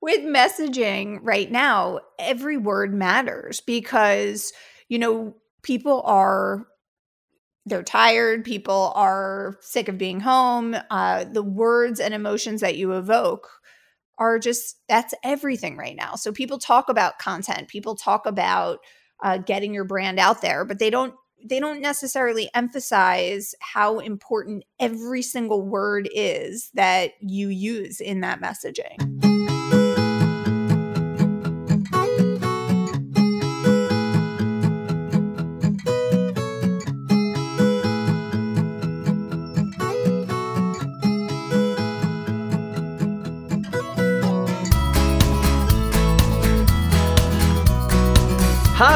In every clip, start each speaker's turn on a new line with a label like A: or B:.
A: with messaging right now, every word matters because, you know, people are they're tired people are sick of being home uh, the words and emotions that you evoke are just that's everything right now. So people talk about content people talk about uh, getting your brand out there but they don't they don't necessarily emphasize how important every single word is that you use in that messaging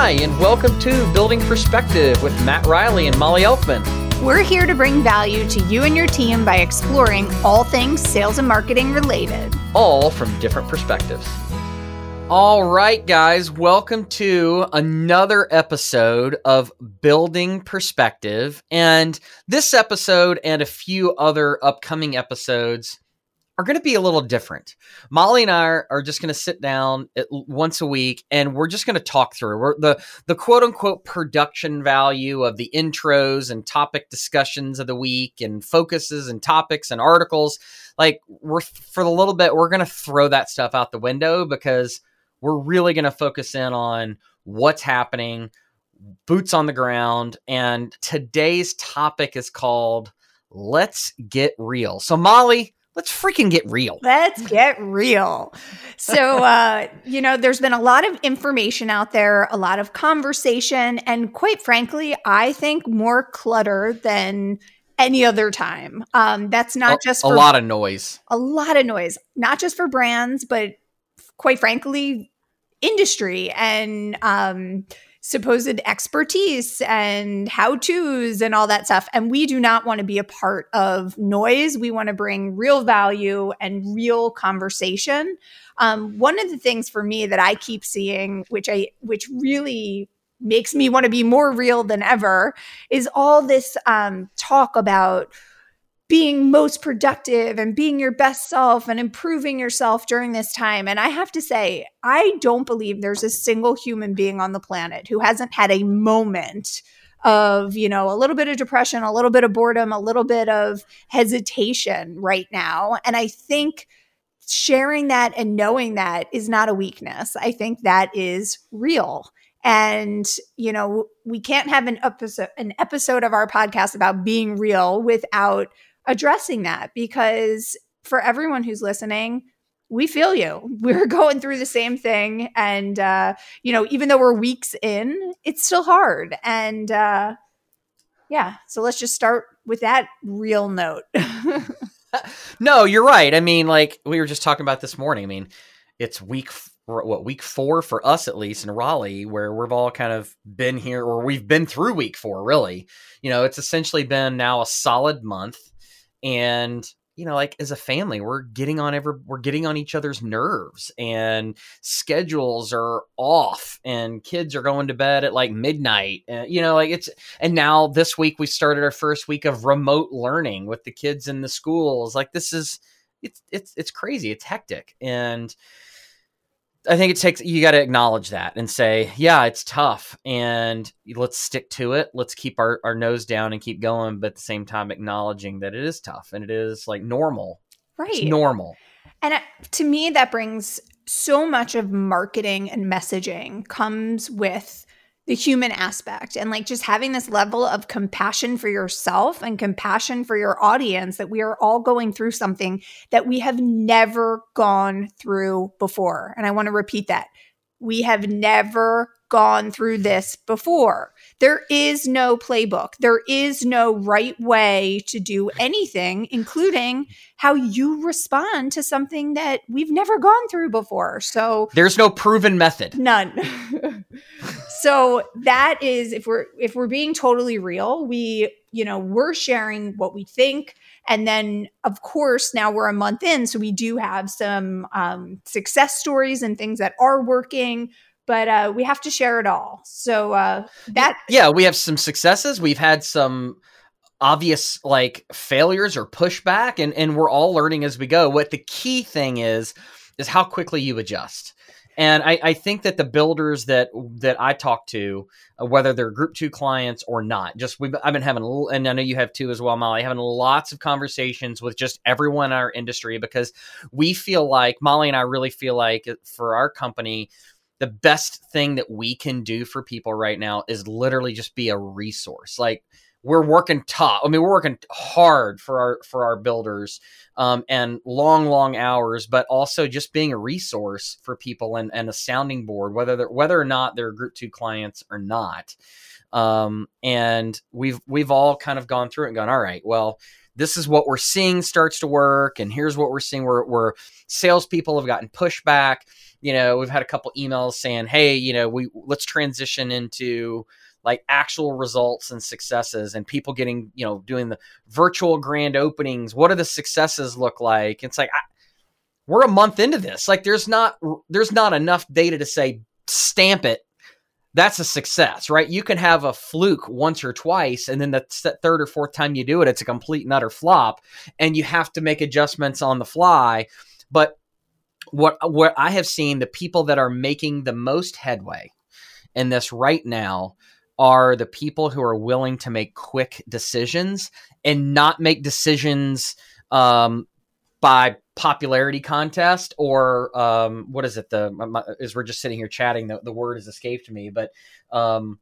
B: Hi, and welcome to Building Perspective with Matt Riley and Molly Elfman.
A: We're here to bring value to you and your team by exploring all things sales and marketing related,
B: all from different perspectives. All right, guys, welcome to another episode of Building Perspective. And this episode and a few other upcoming episodes are going to be a little different. Molly and I are, are just going to sit down at, once a week and we're just going to talk through we're, the the quote unquote production value of the intros and topic discussions of the week and focuses and topics and articles. Like we're for the little bit we're going to throw that stuff out the window because we're really going to focus in on what's happening, boots on the ground, and today's topic is called "Let's Get Real." So Molly let's freaking get real.
A: Let's get real. So, uh, you know, there's been a lot of information out there, a lot of conversation, and quite frankly, I think more clutter than any other time. Um, that's not
B: a,
A: just
B: a lot of noise.
A: A lot of noise, not just for brands, but quite frankly, industry and um, supposed expertise and how to's and all that stuff. And we do not want to be a part of noise. We want to bring real value and real conversation. Um, one of the things for me that I keep seeing, which I, which really makes me want to be more real than ever, is all this um, talk about being most productive and being your best self and improving yourself during this time. And I have to say, I don't believe there's a single human being on the planet who hasn't had a moment of, you know, a little bit of depression, a little bit of boredom, a little bit of hesitation right now. And I think sharing that and knowing that is not a weakness. I think that is real. And, you know, we can't have an episode an episode of our podcast about being real without addressing that because for everyone who's listening, we feel you. We're going through the same thing. And, uh, you know, even though we're weeks in, it's still hard. And, uh, yeah, so let's just start with that real note.
B: no, you're right. I mean, like we were just talking about this morning. I mean, it's week what week four for us at least in Raleigh, where we've all kind of been here, or we've been through week four. Really, you know, it's essentially been now a solid month and you know like as a family we're getting on every we're getting on each other's nerves and schedules are off and kids are going to bed at like midnight and you know like it's and now this week we started our first week of remote learning with the kids in the schools like this is it's it's it's crazy it's hectic and I think it takes you got to acknowledge that and say, yeah, it's tough, and let's stick to it. Let's keep our, our nose down and keep going, but at the same time acknowledging that it is tough and it is like normal.
A: Right.
B: It's normal.
A: And uh, to me, that brings so much of marketing and messaging comes with the human aspect and like just having this level of compassion for yourself and compassion for your audience that we are all going through something that we have never gone through before. And I want to repeat that. We have never gone through this before. There is no playbook. There is no right way to do anything, including how you respond to something that we've never gone through before. So
B: there's no proven method.
A: None. so that is if we're if we're being totally real, we, you know, we're sharing what we think and then, of course, now we're a month in, so we do have some um, success stories and things that are working but uh, we have to share it all. So uh, that
B: yeah, we have some successes. We've had some obvious like failures or pushback, and and we're all learning as we go. What the key thing is is how quickly you adjust. And I, I, think that the builders that that I talk to, uh, whether they're Group Two clients or not, just we've I've been having, and I know you have too as well, Molly, having lots of conversations with just everyone in our industry because we feel like Molly and I really feel like uh, for our company, the best thing that we can do for people right now is literally just be a resource. Like we're working tough. I mean, we're working hard for our for our builders um, and long, long hours, but also just being a resource for people and, and a sounding board, whether they're, whether or not they're Group Two clients or not. Um, and we've we've all kind of gone through it and gone, all right, well, this is what we're seeing starts to work, and here's what we're seeing where where salespeople have gotten pushback. You know, we've had a couple emails saying, hey, you know, we let's transition into like actual results and successes and people getting, you know, doing the virtual grand openings. What do the successes look like? It's like, I, we're a month into this. Like there's not, there's not enough data to say stamp it. That's a success, right? You can have a fluke once or twice, and then the third or fourth time you do it, it's a complete and utter flop, and you have to make adjustments on the fly. But what what I have seen, the people that are making the most headway in this right now are the people who are willing to make quick decisions and not make decisions um, by popularity contest or um, what is it? The my, as we're just sitting here chatting, the, the word has escaped me, but um,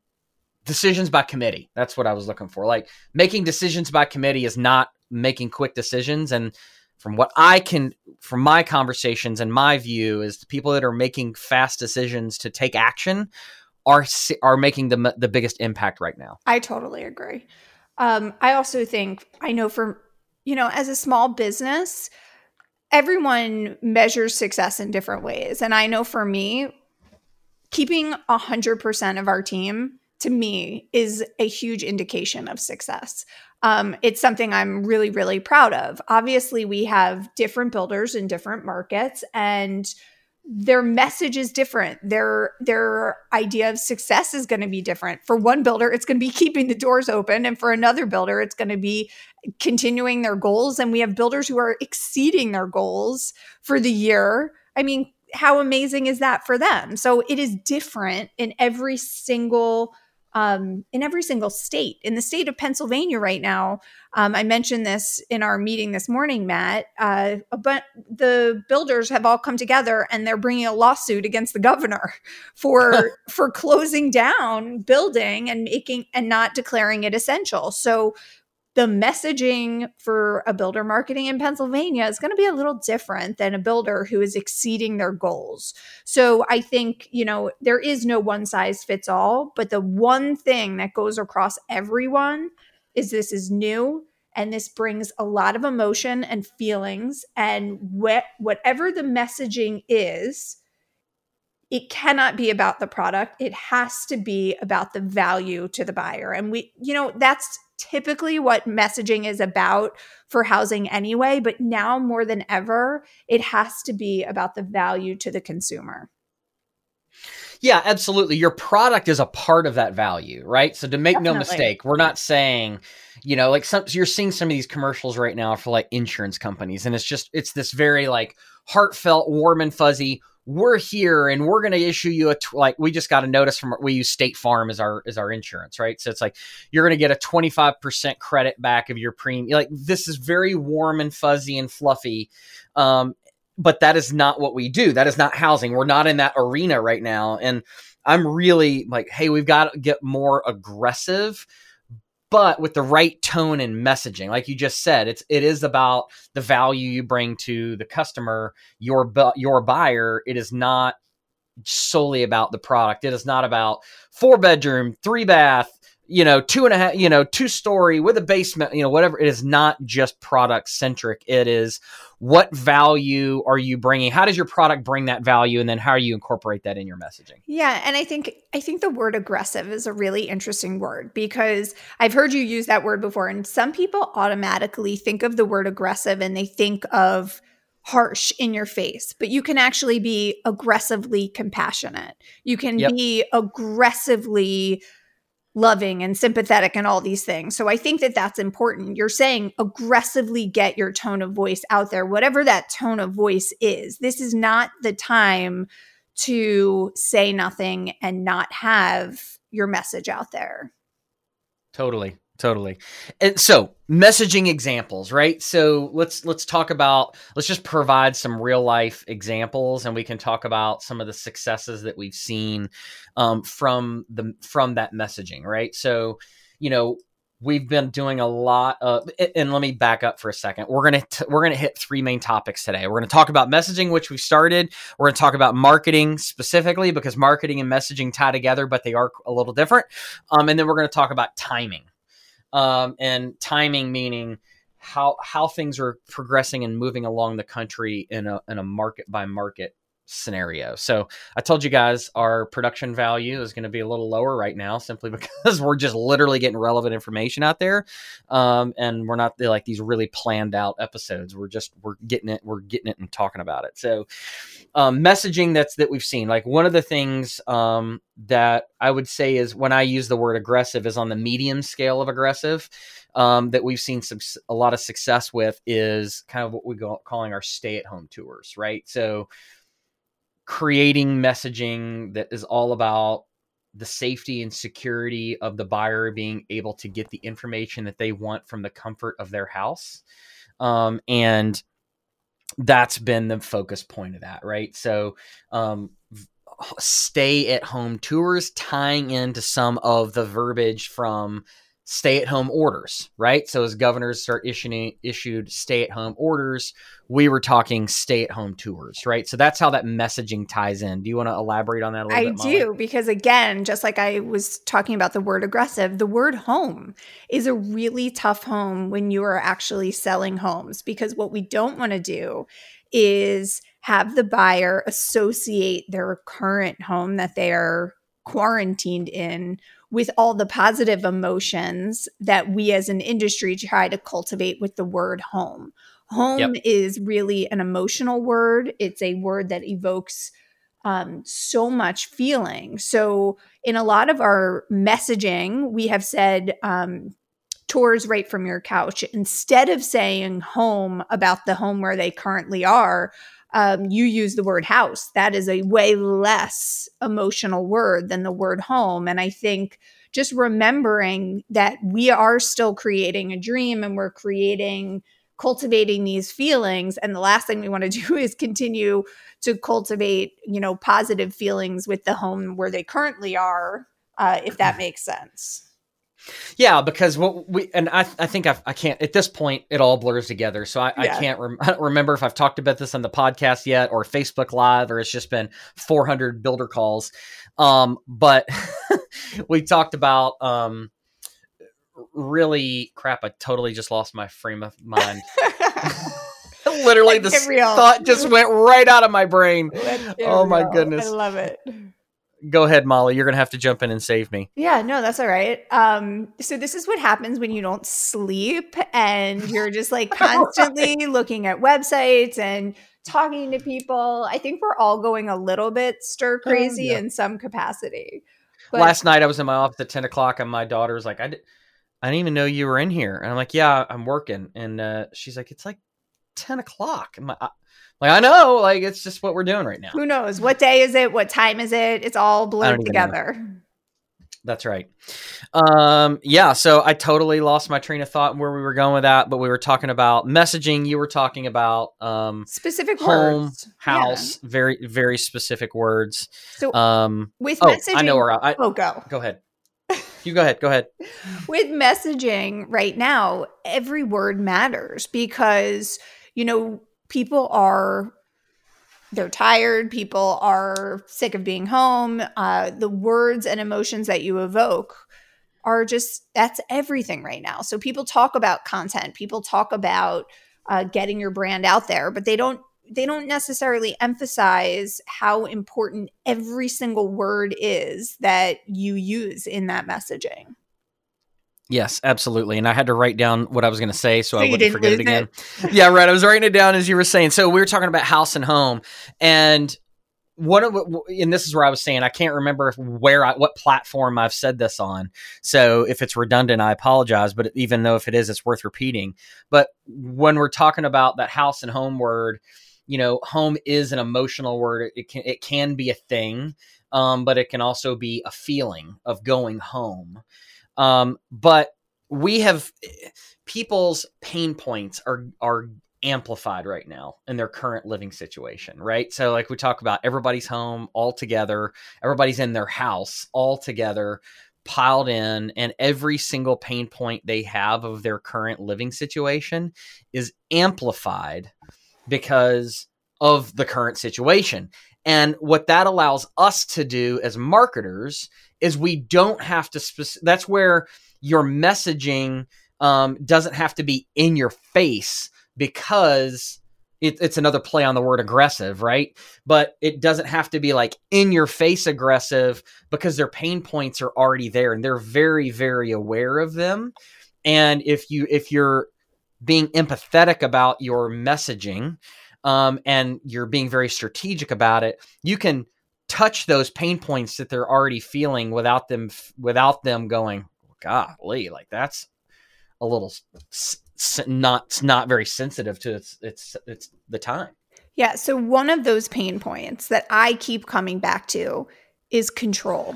B: decisions by committee. That's what I was looking for. Like making decisions by committee is not making quick decisions and from what I can, from my conversations and my view, is the people that are making fast decisions to take action are are making the the biggest impact right now.
A: I totally agree. Um, I also think I know for you know as a small business, everyone measures success in different ways, and I know for me, keeping a hundred percent of our team to me is a huge indication of success. Um, it's something I'm really really proud of. Obviously, we have different builders in different markets and their message is different. Their their idea of success is going to be different. For one builder, it's going to be keeping the doors open, and for another builder, it's going to be continuing their goals. And we have builders who are exceeding their goals for the year. I mean, how amazing is that for them? So it is different in every single um, in every single state. In the state of Pennsylvania right now, um, I mentioned this in our meeting this morning, Matt. Uh, but the builders have all come together and they're bringing a lawsuit against the governor for for closing down building and making and not declaring it essential. So the messaging for a builder marketing in Pennsylvania is going to be a little different than a builder who is exceeding their goals. So I think, you know, there is no one size fits all, but the one thing that goes across everyone is this is new and this brings a lot of emotion and feelings and wh- whatever the messaging is it cannot be about the product it has to be about the value to the buyer and we you know that's typically what messaging is about for housing anyway, but now more than ever, it has to be about the value to the consumer.
B: Yeah, absolutely. Your product is a part of that value, right? So to make Definitely. no mistake, we're not saying, you know, like some you're seeing some of these commercials right now for like insurance companies and it's just it's this very like heartfelt, warm and fuzzy we're here and we're going to issue you a like we just got a notice from we use state farm as our as our insurance right? So it's like you're going to get a 25% credit back of your premium like this is very warm and fuzzy and fluffy um, but that is not what we do. That is not housing. We're not in that arena right now. And i'm really like hey we've got to get more aggressive but with the right tone and messaging like you just said it's it is about the value you bring to the customer your your buyer. It is not solely about the product. It is not about four bedroom three bath you know, two and a half, you know, two story with a basement, you know, whatever. It is not just product centric. It is what value are you bringing? How does your product bring that value? And then how do you incorporate that in your messaging?
A: Yeah. And I think, I think the word aggressive is a really interesting word because I've heard you use that word before. And some people automatically think of the word aggressive and they think of, harsh in your face, but you can actually be aggressively compassionate. You can yep. be aggressively loving and sympathetic and all these things. So I think that that's important. You're saying aggressively get your tone of voice out there, whatever that tone of voice is. This is not the time to say nothing and not have your message out there.
B: Totally. Totally. And so, messaging examples, right? So, let's let's talk about let's just provide some real life examples and we can talk about some of the successes that we've seen um, from the from that messaging, right? So, you know, we've been doing a lot of and let me back up for a second we're going to we're to hit three main topics today we're to talk about messaging which we started we're to talk about marketing specifically because marketing and messaging tie together but they are a little different um, and then we're to talk about timing um, and timing meaning how how things are progressing and moving along the country in a in a market by market scenario. So I told you guys our production value is going to be a little lower right now, simply because we're just literally getting relevant information out there, um, and we're not like these really planned out episodes. We're just we're getting it, we're getting it and talking about it. So um, messaging that's that we've seen, like one of the things um, that I would say is when I use the word aggressive is on the medium scale of aggressive. Um, that we've seen some, a lot of success with is kind of what we go calling our stay at home tours, right? So creating messaging that is all about the safety and security of the buyer being able to get the information that they want from the comfort of their house. Um, and that's been the focus point of that, right? So, um, stay at home tours tying into some of the verbiage from stay at home orders, right? So as governors start issuing issued stay at home orders, we were talking stay at home tours, right? So that's how that messaging ties in. Do you want to elaborate on that a little
A: I
B: bit?
A: I do because again, just like I was talking about the word aggressive, the word home is a really tough home when you are actually selling homes because what we don't want to do is have the buyer associate their current home that they are quarantined in with all the positive emotions that we as an industry try to cultivate with the word home. Home yep. is really an emotional word, it's a word that evokes um, so much feeling. So, in a lot of our messaging, we have said, um, tours right from your couch. Instead of saying home about the home where they currently are, um, you use the word house. That is a way less emotional word than the word home. And I think just remembering that we are still creating a dream and we're creating, cultivating these feelings. And the last thing we want to do is continue to cultivate, you know, positive feelings with the home where they currently are, uh, if that makes sense.
B: Yeah, because what we and I, I think I've, I can not at this point it all blurs together. So I, yeah. I can't rem- I remember if I've talked about this on the podcast yet or Facebook Live or it's just been 400 builder calls. Um, but we talked about um, really crap. I totally just lost my frame of mind. Literally, the thought just went right out of my brain. Oh my goodness! I
A: love it
B: go ahead molly. You're gonna have to jump in and save me.
A: Yeah no that's all right. Um so this is what happens when you don't sleep and you're just like constantly right. looking at websites and talking to people. I think we're all going a little bit stir oh, crazy yeah. in some capacity
B: but- last night i was in my office at 10 o'clock and my daughter was like i, did, I didn't even know you were in here. And i'm like yeah i'm working. And uh, she's like it's like 10 o'clock. I'm like, like I know, like it's just what we're doing right now.
A: Who knows? What day is it? What time is it? It's all blurred together.
B: Know. That's right. Um, yeah, so I totally lost my train of thought where we were going with that, but we were talking about messaging. You were talking about um,
A: specific
B: home,
A: words.
B: house, yeah. very, very specific words.
A: So um, with oh, messaging,
B: I know where I, I
A: oh go
B: go ahead. You go ahead. Go ahead.
A: with messaging right now, every word matters because you know people are they're tired people are sick of being home uh, the words and emotions that you evoke are just that's everything right now. So people talk about content people talk about uh, getting your brand out there but they don't they don't necessarily emphasize how important every single word is that you use in that messaging
B: Yes, absolutely. And I had to write down what I was going to say so, so I wouldn't forget it again. It? yeah, right. I was writing it down as you were saying. So we were talking about house and home. And one of and this is where I was saying I can't remember where I, what platform I've said this on. So if it's redundant, I apologize. But even though if it is, it's worth repeating. But when we're talking about that house and home word, you know, home is an emotional word. It can it can be a thing, um, but it can also be a feeling of going home. Um, but we have people's pain points are are amplified right now in their current living situation, right? So, like we talk about, everybody's home all together, everybody's in their house all together, piled in, and every single pain point they have of their current living situation is amplified because of the current situation. And what that allows us to do as marketers is we don't have to, spec- that's where your messaging um, doesn't have to be in your face because it, it's another play on the word aggressive, right? But it doesn't have to be like in your face aggressive because their pain points are already there and they're very, very aware of them. And if you if you're being empathetic about your messaging um, and you're being very strategic about it, you can touch those pain points that they're already feeling without them without them going, golly, like that's a little not not very sensitive to its its its the time.
A: Yeah, so one of those pain points that I keep coming back to is control.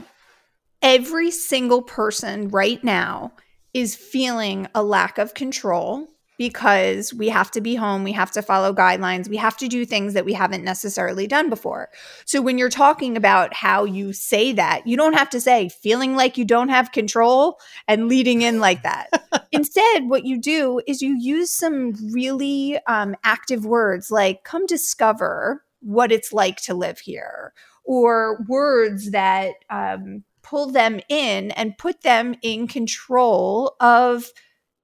A: Every single person right now is feeling a lack of control because we have to be home, we have to follow guidelines, we have to do things that we haven't necessarily done before. So when you're talking about how you say that, you don't have to say feeling like you don't have control and leading in like that. Instead, what you do is you use some really um, active words like come discover what it's like to live here or words that um, pull them in and put them in control of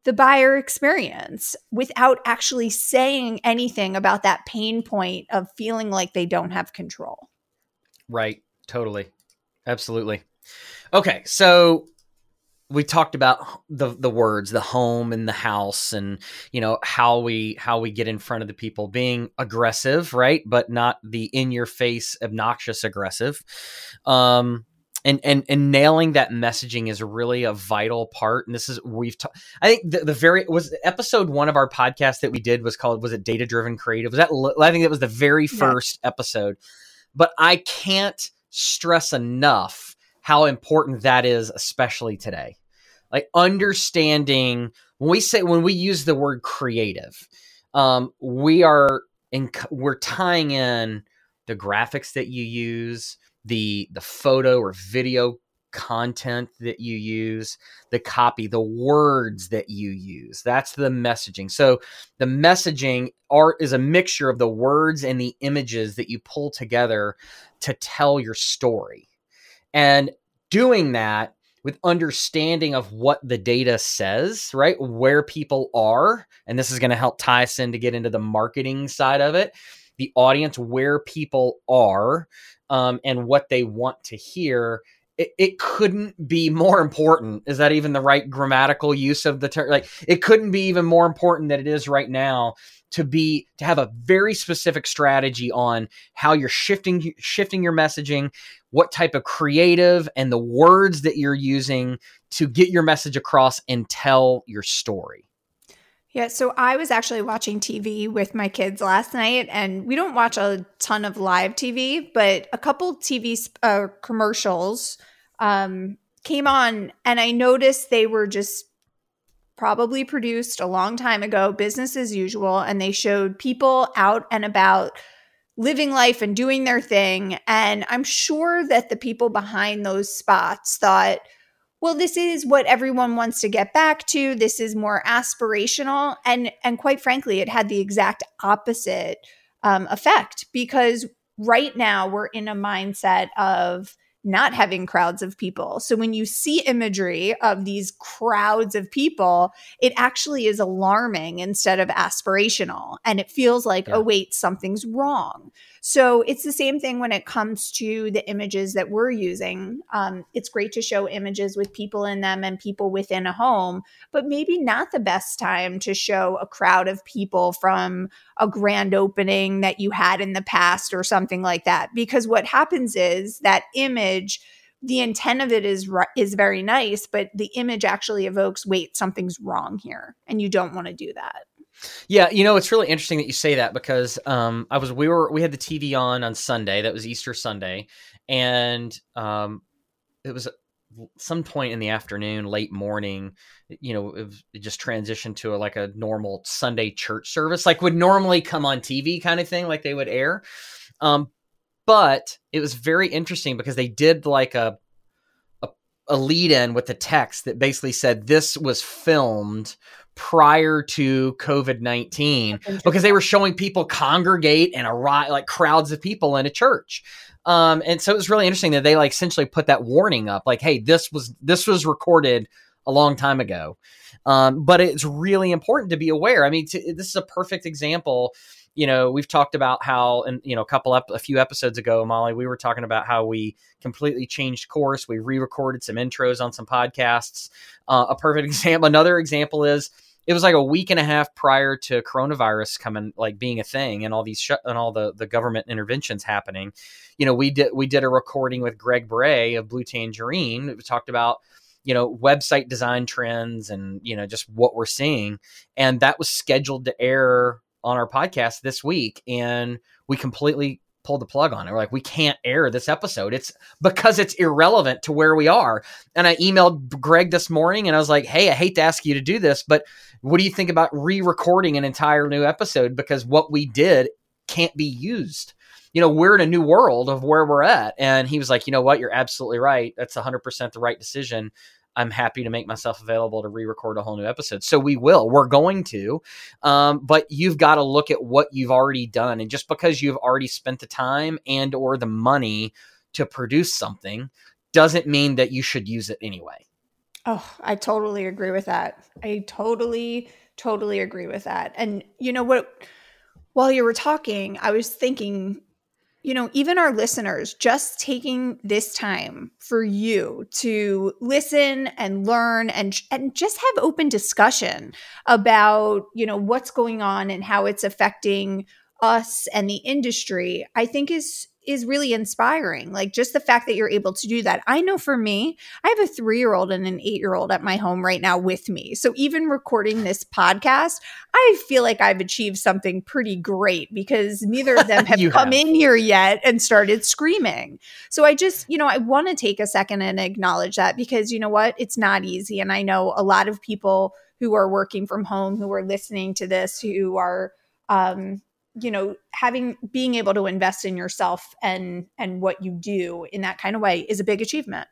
A: the buyer experience without actually saying anything about that pain point of feeling like they don't have control.
B: Right. Totally. Absolutely. Okay. So we talked about the the words the home and the house and you know how we how we get in front of the people being aggressive right but not the in your face obnoxious aggressive um and and and nailing that messaging is really a vital part and this is we've ta- i think the, the very was episode one of our podcast that we did was called was it data driven creative was that i think that was the very first yeah. episode but i can't stress enough how important that is especially today like understanding when we say when we use the word creative um we are in we're tying in the graphics that you use the the photo or video content that you use, the copy, the words that you use. That's the messaging. So the messaging art is a mixture of the words and the images that you pull together to tell your story. And doing that with understanding of what the data says, right? Where people are, and this is going to help in to get into the marketing side of it. The audience, where people are, um, and what they want to hear it, it, couldn't be more important. Is that even the right grammatical use of the term like it couldn't be even more important than it is right now to be to have a very specific strategy on how you're shifting shifting your messaging what type of creative and the words that you're using to get your message across and tell your story
A: yeah, so I was actually watching TV with my kids last night, and we don't watch a ton of live TV, but a couple TV uh, commercials um, came on, and I noticed they were just probably produced a long time ago, business as usual, and they showed people out and about living life and doing their thing. And I'm sure that the people behind those spots thought, well this is what everyone wants to get back to. This is more aspirational. And and quite frankly it had the exact opposite um, effect because right now we're in a mindset of not having crowds of people. So when you see imagery of these crowds of people, it actually is alarming instead of aspirational. And it feels like, yeah. oh, wait, something's wrong. So it's the same thing when it comes to the images that we're using. Um, it's great to show images with people in them and people within a home, but maybe not the best time to show a crowd of people from a grand opening that you had in the past or something like that. Because what happens is that image the intent of it is is very nice, but the image actually evokes, wait, something's wrong here, and you don't want to do that.
B: Yeah, you know, it's really interesting that you say that because um, I was we were we had the TV on on Sunday. That was Easter Sunday, and um, it was some point in the afternoon, late morning. You know, it, it just transitioned to a, like a normal Sunday church service, like would normally come on TV, kind of thing, like they would air. Um, but it was very interesting because they did like a a, a lead in with the text that basically said this was filmed prior to COVID 19 because they were showing people congregate and arrive like crowds of people in a church. Um, and so it was really interesting that they like essentially put that warning up like, hey, this was this was recorded a long time ago. Um, but it's really important to be aware. I mean, to, this is a perfect example. You know, we've talked about how, and you know, a couple up a few episodes ago, Molly, we were talking about how we completely changed course. We re-recorded some intros on some podcasts. Uh, a perfect example. Another example is it was like a week and a half prior to coronavirus coming like being a thing and all these sh- and all the the government interventions happening. You know we did we did a recording with greg bray of blue tangerine. We talked about you know website design trends and you know just what we're seeing. And that was scheduled to air on our podcast this week and we completely pulled the plug on it. We're like, we can't air this episode. It's because it's irrelevant to where we are. And I emailed Greg this morning and I was like, hey, I hate to ask you to do this, but what do you think about re recording an entire new episode? Because what we did can't be used. You know, we're in a new world of where we're at. And he was like, you know what? You're absolutely right. That's 100% the right decision. I'm happy to make myself available to re-record a whole new episode. So we will. We're going to. Um, but you've got to look at what you've already done, and just because you've already spent the time and or the money to produce something doesn't mean that you should use it anyway.
A: Oh, I totally agree with that. I totally, totally agree with that. And you know what? While you were talking, I was thinking you know, even our listeners, just taking this time for you to listen and learn and and just have open discussion about, you know, what's going on and how it's affecting us and the industry, I think is is really inspiring. Like just the fact that you're able to do that. I know for me, I have a three year old and an eight year old at my home right now with me. So even recording this podcast, I feel like I've achieved something pretty great because neither of them have come have. in here yet and started screaming. So I just, you know, I want to take a second and acknowledge that because you know what? It's not easy. And I know a lot of people who are working from home who are listening to this who are um, you know having being able to invest in yourself and and what you do in that kind of way is a big achievement.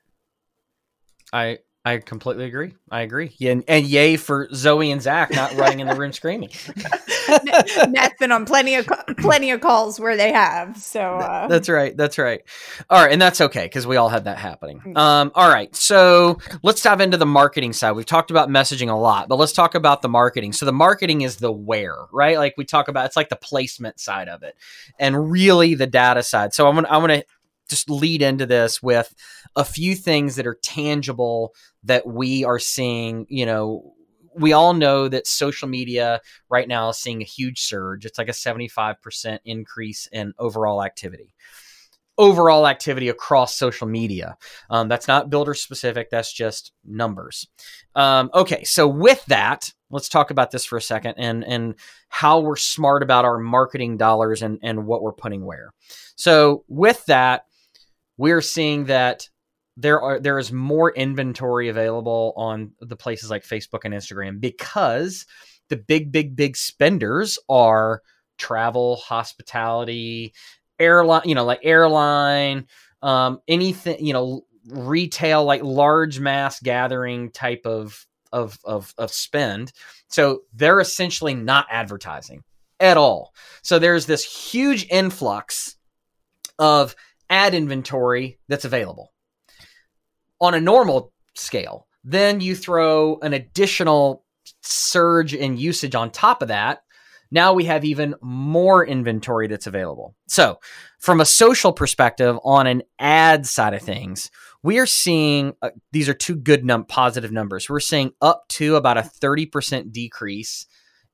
B: I I completely agree. I agree. And, and yay for Zoe and Zach not running in the room screaming.
A: Matt's been on plenty of plenty of calls where they have. So uh.
B: that's right. That's right. All right, and that's okay because we all had that happening. Mm. Um, all right, so let's dive into the marketing side. We've talked about messaging a lot, but let's talk about the marketing. So the marketing is the where, right? Like we talk about, it's like the placement side of it, and really the data side. So I'm gonna I'm gonna just lead into this with a few things that are tangible that we are seeing, you know, we all know that social media right now is seeing a huge surge. It's like a 75% increase in overall activity. Overall activity across social media. Um, that's not builder specific, that's just numbers. Um, okay, so with that, let's talk about this for a second and, and how we're smart about our marketing dollars and, and what we're putting where. So, with that, we're seeing that there are there is more inventory available on the places like Facebook and Instagram because the big big big spenders are travel, hospitality, airline, you know, like airline, um, anything, you know, retail, like large mass gathering type of of of of spend. So they're essentially not advertising at all. So there's this huge influx of ad inventory that's available on a normal scale. Then you throw an additional surge in usage on top of that. now we have even more inventory that's available. So, from a social perspective, on an ad side of things, we are seeing uh, these are two good num- positive numbers. We're seeing up to about a 30% decrease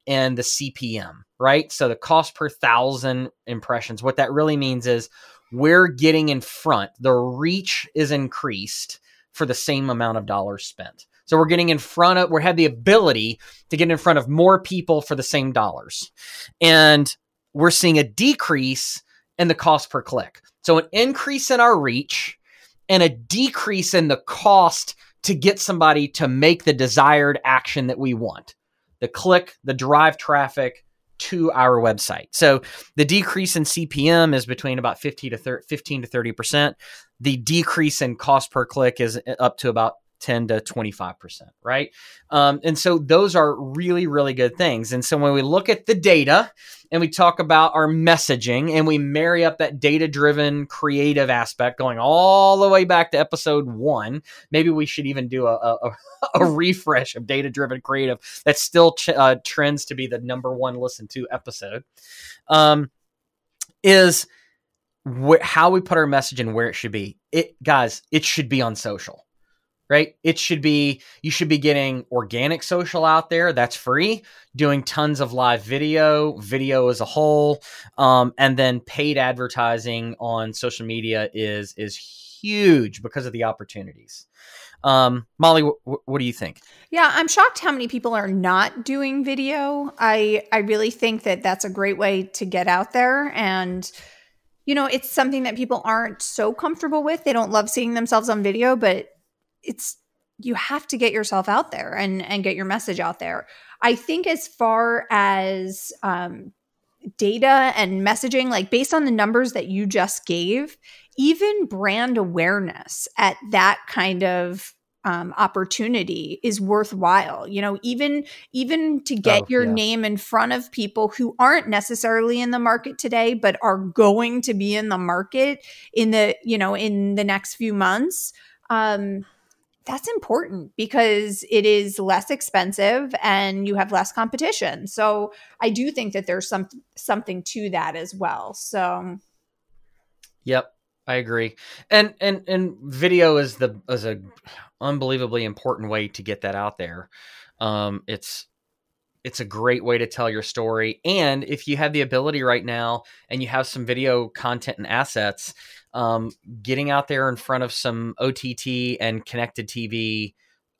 B: in the CPM, right? So the cost per thousand impressions. What that really means is we're getting in front. The reach is increased for the same amount of dollars spent. So we're getting in front of, we have the ability to get in front of more people for the same dollars. And we're seeing a decrease in the cost per click. So an increase in our reach and a decrease in the cost to get somebody to make the desired action that we want the click, the drive traffic to our website. So the decrease in CPM is between about 50 to 30, 15 to 30%. The decrease in cost per click is uh, up to about 10 to 25%, right? Um, and so those are really, really good things. And so when we look at the data and we talk about our messaging and we marry up that data driven creative aspect going all the way back to episode one, maybe we should even do a, a, a refresh of data driven creative that still ch- uh, trends to be the number one listen to episode. Um, is wh- how we put our message and where it should be. It guys, it should be on social right? It should be, you should be getting organic social out there. That's free, doing tons of live video, video as a whole. Um, and then paid advertising on social media is, is huge because of the opportunities. Um, Molly, what do you think?
A: Yeah, I'm shocked how many people are not doing video. I I really think that that's a great way to get out there and you know, it's something that people aren't so comfortable with. They don't love seeing themselves on video, but it's you have to get yourself out there and and get your message out there. I think as far as um, data and messaging, like based on the numbers that you just gave, even brand awareness at that kind of um, opportunity is worthwhile you know even even to get oh, your yeah. name in front of people who aren't necessarily in the market today but are going to be in the market in the you know in the next few months um that's important because it is less expensive and you have less competition. So I do think that there's some something to that as well. So
B: Yep, I agree. And and and video is the is a unbelievably important way to get that out there. Um it's it's a great way to tell your story and if you have the ability right now and you have some video content and assets um, getting out there in front of some OTT and connected TV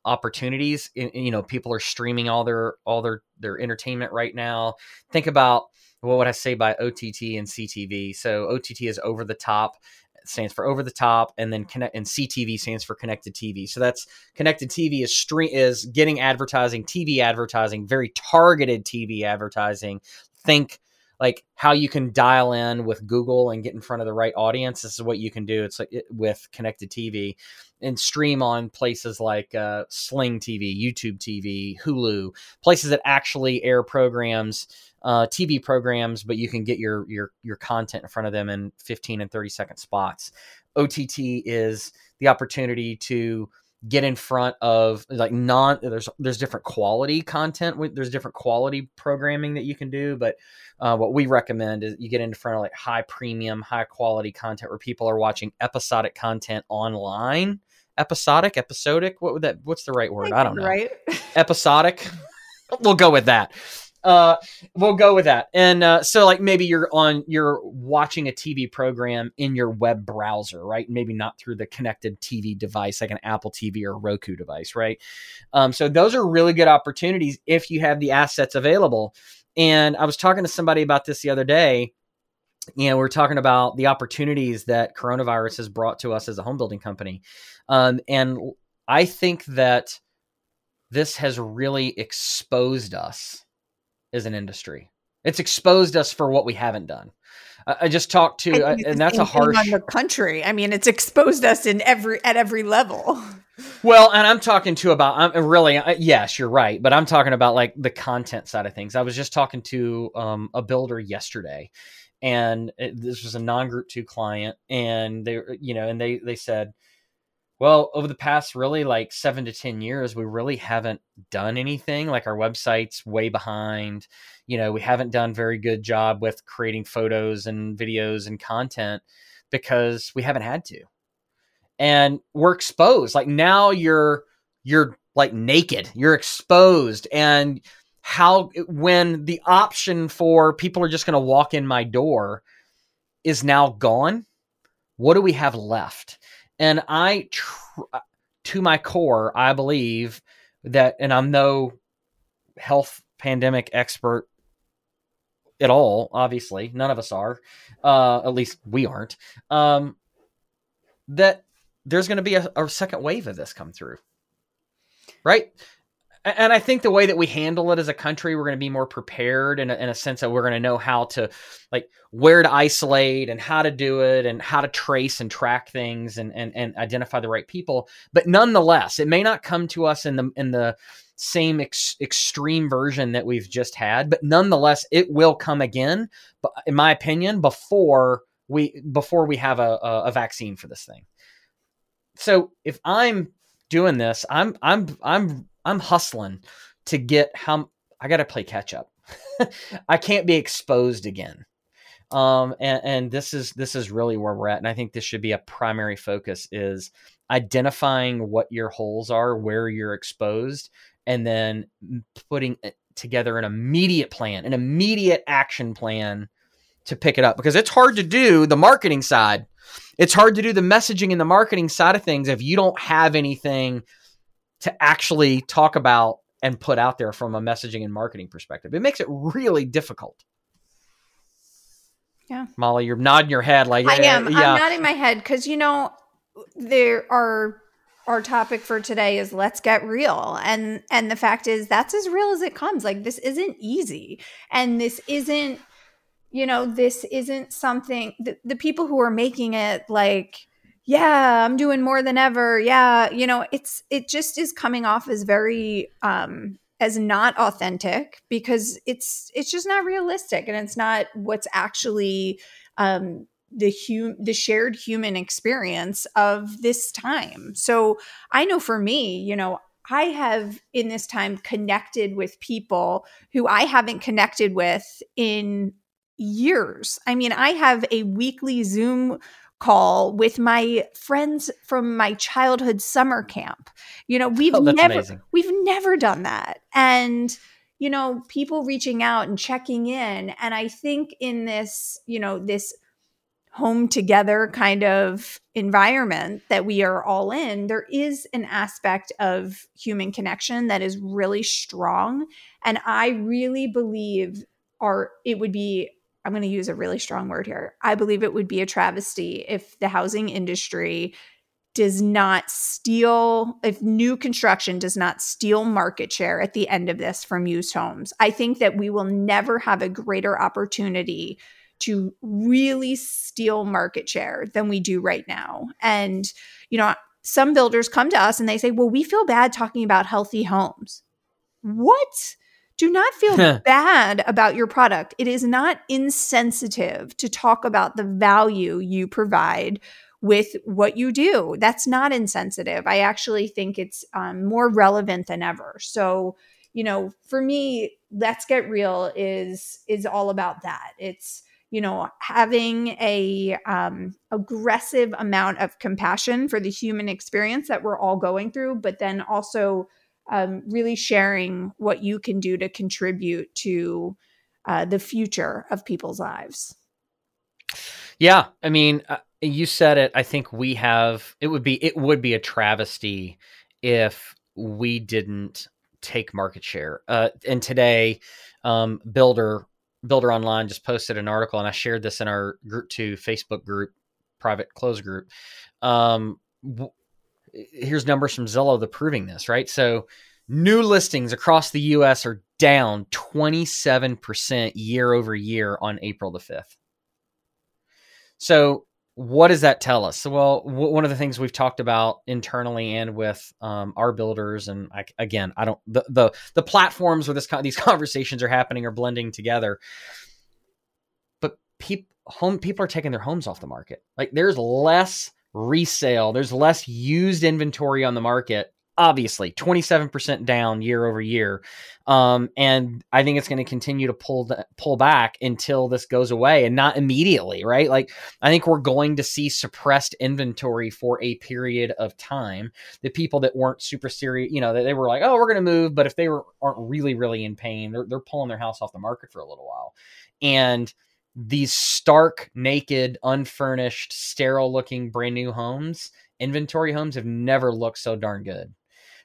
B: opportunities. You know, people are streaming all their all their their entertainment right now. Think about what would I say by OTT and CTV? So OTT is over the top stands for over the top and then connect and CTV stands for connected TV. So that's connected TV is stream is getting advertising, TV advertising, very targeted TV advertising. Think like how you can dial in with Google and get in front of the right audience. This is what you can do. It's like it, with connected TV and stream on places like uh, Sling TV, YouTube TV, Hulu, places that actually air programs, uh, TV programs, but you can get your your your content in front of them in 15 and 30 second spots. OTT is the opportunity to get in front of like non there's there's different quality content there's different quality programming that you can do but uh, what we recommend is you get in front of like high premium high quality content where people are watching episodic content online. Episodic? Episodic? What would that what's the right word? I, I don't know. right. Episodic? We'll go with that uh, we'll go with that. And uh, so, like, maybe you're on, you're watching a TV program in your web browser, right? Maybe not through the connected TV device, like an Apple TV or Roku device, right? Um, so those are really good opportunities if you have the assets available. And I was talking to somebody about this the other day. You know, we're talking about the opportunities that coronavirus has brought to us as a home building company. Um, and I think that this has really exposed us as an industry. It's exposed us for what we haven't done. I just talked to, and that's a harsh
A: on the country. I mean, it's exposed us in every at every level.
B: Well, and I'm talking to about. I'm really yes, you're right, but I'm talking about like the content side of things. I was just talking to um, a builder yesterday, and it, this was a non-group two client, and they, you know, and they they said, Well, over the past really like seven to 10 years, we really haven't done anything. Like our website's way behind. You know, we haven't done very good job with creating photos and videos and content because we haven't had to. And we're exposed. Like now you're, you're like naked, you're exposed. And how, when the option for people are just going to walk in my door is now gone, what do we have left? And I, tr- to my core, I believe that, and I'm no health pandemic expert at all, obviously, none of us are, uh, at least we aren't, um, that there's going to be a, a second wave of this come through. Right? And I think the way that we handle it as a country, we're going to be more prepared in a, in a sense that we're going to know how to, like, where to isolate and how to do it and how to trace and track things and and, and identify the right people. But nonetheless, it may not come to us in the in the same ex- extreme version that we've just had, but nonetheless, it will come again. But in my opinion, before we before we have a, a, a vaccine for this thing. So if I'm doing this, I'm I'm I'm I'm hustling to get how I got to play catch up. I can't be exposed again. Um, and, and this is this is really where we're at, and I think this should be a primary focus is identifying what your holes are, where you're exposed, and then putting together an immediate plan, an immediate action plan to pick it up because it's hard to do the marketing side. It's hard to do the messaging and the marketing side of things if you don't have anything to actually talk about and put out there from a messaging and marketing perspective. It makes it really difficult.
A: Yeah.
B: Molly, you're nodding your head like
A: I am. Eh, yeah. I'm nodding my head because you know there are our topic for today is let's get real and and the fact is that's as real as it comes like this isn't easy and this isn't you know this isn't something the, the people who are making it like yeah i'm doing more than ever yeah you know it's it just is coming off as very um as not authentic because it's it's just not realistic and it's not what's actually um the hum- the shared human experience of this time so i know for me you know I have in this time connected with people who I haven't connected with in years. I mean, I have a weekly Zoom call with my friends from my childhood summer camp. You know, we've oh, never amazing. we've never done that. And you know, people reaching out and checking in and I think in this, you know, this home together kind of environment that we are all in, there is an aspect of human connection that is really strong and I really believe our it would be I'm going to use a really strong word here. I believe it would be a travesty if the housing industry does not steal, if new construction does not steal market share at the end of this from used homes. I think that we will never have a greater opportunity to really steal market share than we do right now. And, you know, some builders come to us and they say, well, we feel bad talking about healthy homes. What? Do not feel bad about your product. It is not insensitive to talk about the value you provide with what you do. That's not insensitive. I actually think it's um, more relevant than ever. So, you know, for me, let's get real is is all about that. It's you know having a um, aggressive amount of compassion for the human experience that we're all going through, but then also um, really sharing what you can do to contribute to uh, the future of people's lives.
B: Yeah, I mean, uh, you said it. I think we have. It would be it would be a travesty if we didn't take market share. Uh, and today, um, Builder Builder Online just posted an article, and I shared this in our Group Two Facebook group, private close group. Um, here's numbers from Zillow that proving this, right? So new listings across the US are down 27% year over year on April the 5th. So what does that tell us? So, well, w- one of the things we've talked about internally and with um, our builders, and I, again, I don't the, the the platforms where this these conversations are happening are blending together. But people home people are taking their homes off the market. Like there's less resale. There's less used inventory on the market. Obviously, 27% down year over year. Um, and I think it's going to continue to pull the, pull back until this goes away and not immediately, right? Like I think we're going to see suppressed inventory for a period of time. The people that weren't super serious, you know, they, they were like, "Oh, we're going to move," but if they were aren't really really in pain, they're they're pulling their house off the market for a little while. And these stark, naked, unfurnished, sterile looking brand new homes, inventory homes have never looked so darn good.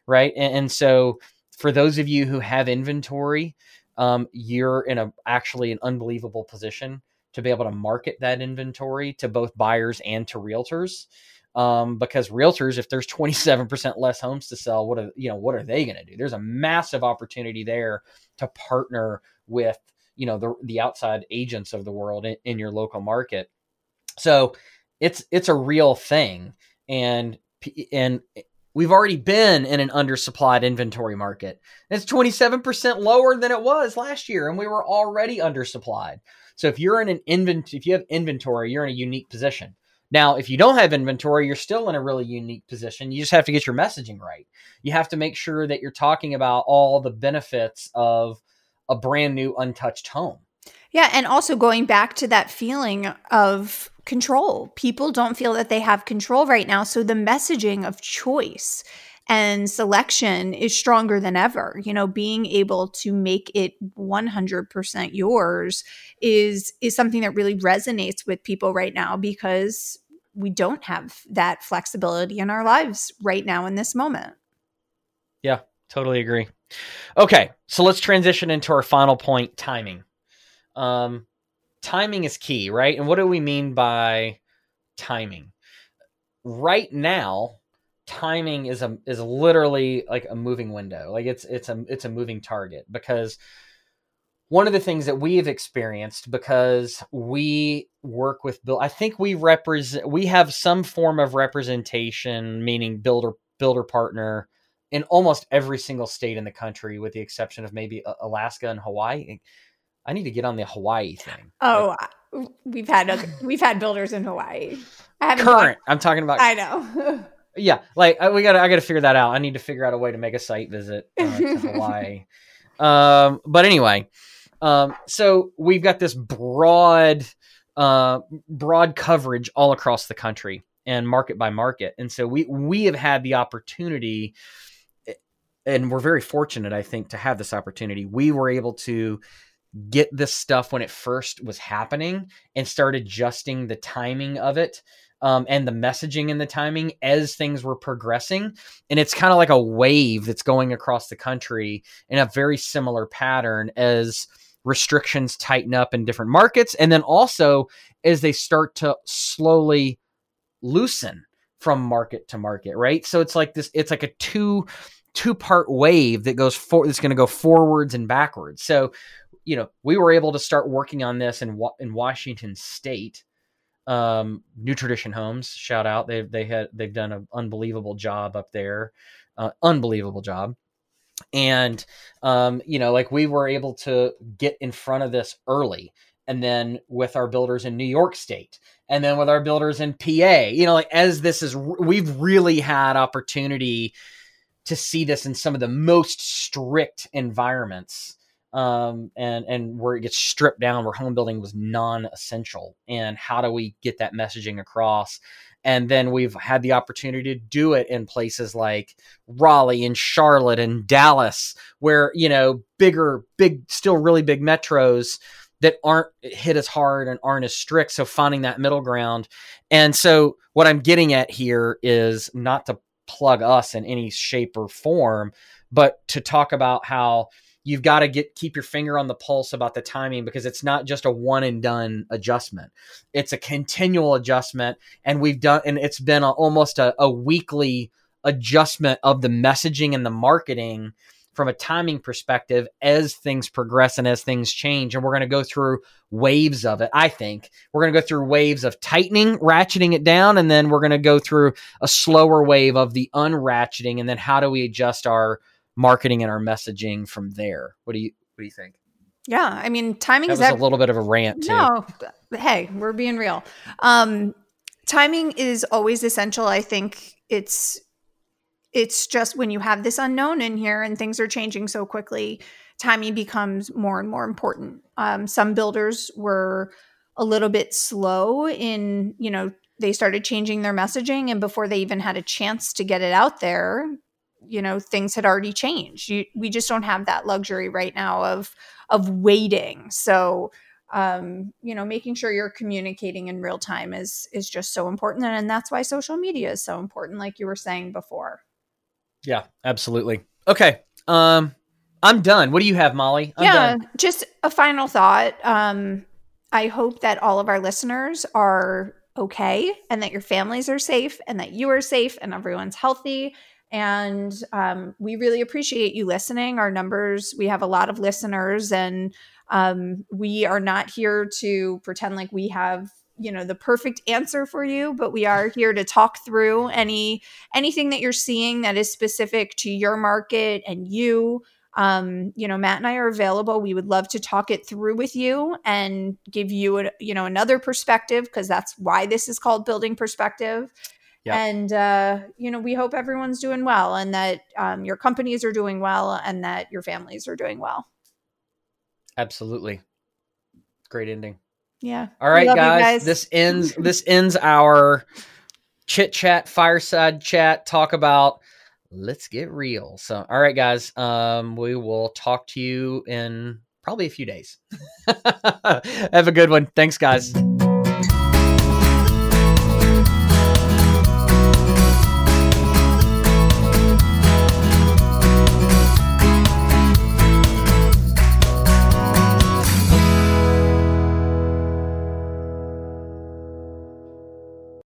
B: Right. And, and so for those of you who have inventory, um, you're in a actually an unbelievable position to be able to market that inventory to both buyers and to realtors. Um, because realtors, if there's 27% less homes to sell, what are you know what are they going to do? There's a massive opportunity there to partner with you know the the outside agents of the world in, in your local market. So it's it's a real thing, and and we've already been in an undersupplied inventory market. It's 27% lower than it was last year, and we were already undersupplied. So if you're in an inventory, if you have inventory, you're in a unique position. Now, if you don't have inventory, you're still in a really unique position. You just have to get your messaging right. You have to make sure that you're talking about all the benefits of a brand new untouched home.
A: Yeah, and also going back to that feeling of control. People don't feel that they have control right now, so the messaging of choice and selection is stronger than ever. You know, being able to make it 100% yours is is something that really resonates with people right now because we don't have that flexibility in our lives right now in this moment.
B: Yeah, totally agree. Okay, so let's transition into our final point timing. Um, timing is key, right? And what do we mean by timing? Right now, timing is a is literally like a moving window. Like it's it's a it's a moving target because one of the things that we have experienced because we work with bill I think we represent we have some form of representation meaning builder builder partner in almost every single state in the country, with the exception of maybe Alaska and Hawaii. I need to get on the Hawaii thing.
A: Oh, like, we've had we've had builders in Hawaii.
B: I haven't current. I'm talking about.
A: I know.
B: yeah, like we got. I got to figure that out. I need to figure out a way to make a site visit uh, to Hawaii. Um, but anyway, um, so we've got this broad, uh, broad coverage all across the country and market by market, and so we we have had the opportunity and we're very fortunate, I think, to have this opportunity. We were able to get this stuff when it first was happening and start adjusting the timing of it um, and the messaging and the timing as things were progressing. And it's kind of like a wave that's going across the country in a very similar pattern as restrictions tighten up in different markets. And then also as they start to slowly loosen from market to market, right? So it's like this, it's like a two two part wave that goes for that's going to go forwards and backwards. So, you know, we were able to start working on this in in Washington State. Um, New Tradition Homes, shout out. They've they had they've done an unbelievable job up there, uh, unbelievable job. And um, you know, like we were able to get in front of this early, and then with our builders in New York State, and then with our builders in PA, you know, like as this is, we've really had opportunity to see this in some of the most strict environments um, and and where it gets stripped down where home building was non-essential and how do we get that messaging across? And then we've had the opportunity to do it in places like Raleigh and Charlotte and Dallas where you know bigger big still really big metros that aren't hit as hard and aren't as strict so finding that middle ground. And so what I'm getting at here is not to plug us in any shape or form, but to talk about how you've got to get keep your finger on the pulse about the timing because it's not just a one and done adjustment. It's a continual adjustment and we've done and it's been a, almost a, a weekly adjustment of the messaging and the marketing from a timing perspective as things progress and as things change. And we're going to go through waves of it, I think. We're going to go through waves of tightening, ratcheting it down, and then we're going to go through a slower wave of the unratcheting. And then how do we adjust our marketing and our messaging from there? What do you what do you think?
A: Yeah, I mean, timing
B: that
A: is
B: was ev- a little bit of a rant. Too.
A: No, hey, we're being real. Um, timing is always essential. I think it's it's just when you have this unknown in here and things are changing so quickly, timing becomes more and more important. Um, some builders were a little bit slow in, you know, they started changing their messaging, and before they even had a chance to get it out there, you know, things had already changed. You, we just don't have that luxury right now of of waiting. So um, you know, making sure you're communicating in real time is is just so important, and that's why social media is so important, like you were saying before.
B: Yeah, absolutely. Okay. Um I'm done. What do you have, Molly? I'm
A: yeah,
B: done.
A: just a final thought. Um I hope that all of our listeners are okay and that your families are safe and that you are safe and everyone's healthy. And um, we really appreciate you listening. Our numbers, we have a lot of listeners, and um, we are not here to pretend like we have you know the perfect answer for you but we are here to talk through any anything that you're seeing that is specific to your market and you. Um, you know matt and i are available. We would love to talk it through with you and give you a, you know another perspective because that's why this is called building perspective. Yep. and uh, you know we hope everyone's doing well and that um, your companies are doing well and that your families are doing well.
B: Absolutely. Great ending
A: yeah.
B: All right, guys, guys. This ends this ends our chit chat, fireside chat, talk about let's get real. So, all right, guys, um, we will talk to you in probably a few days. Have a good one. Thanks, guys.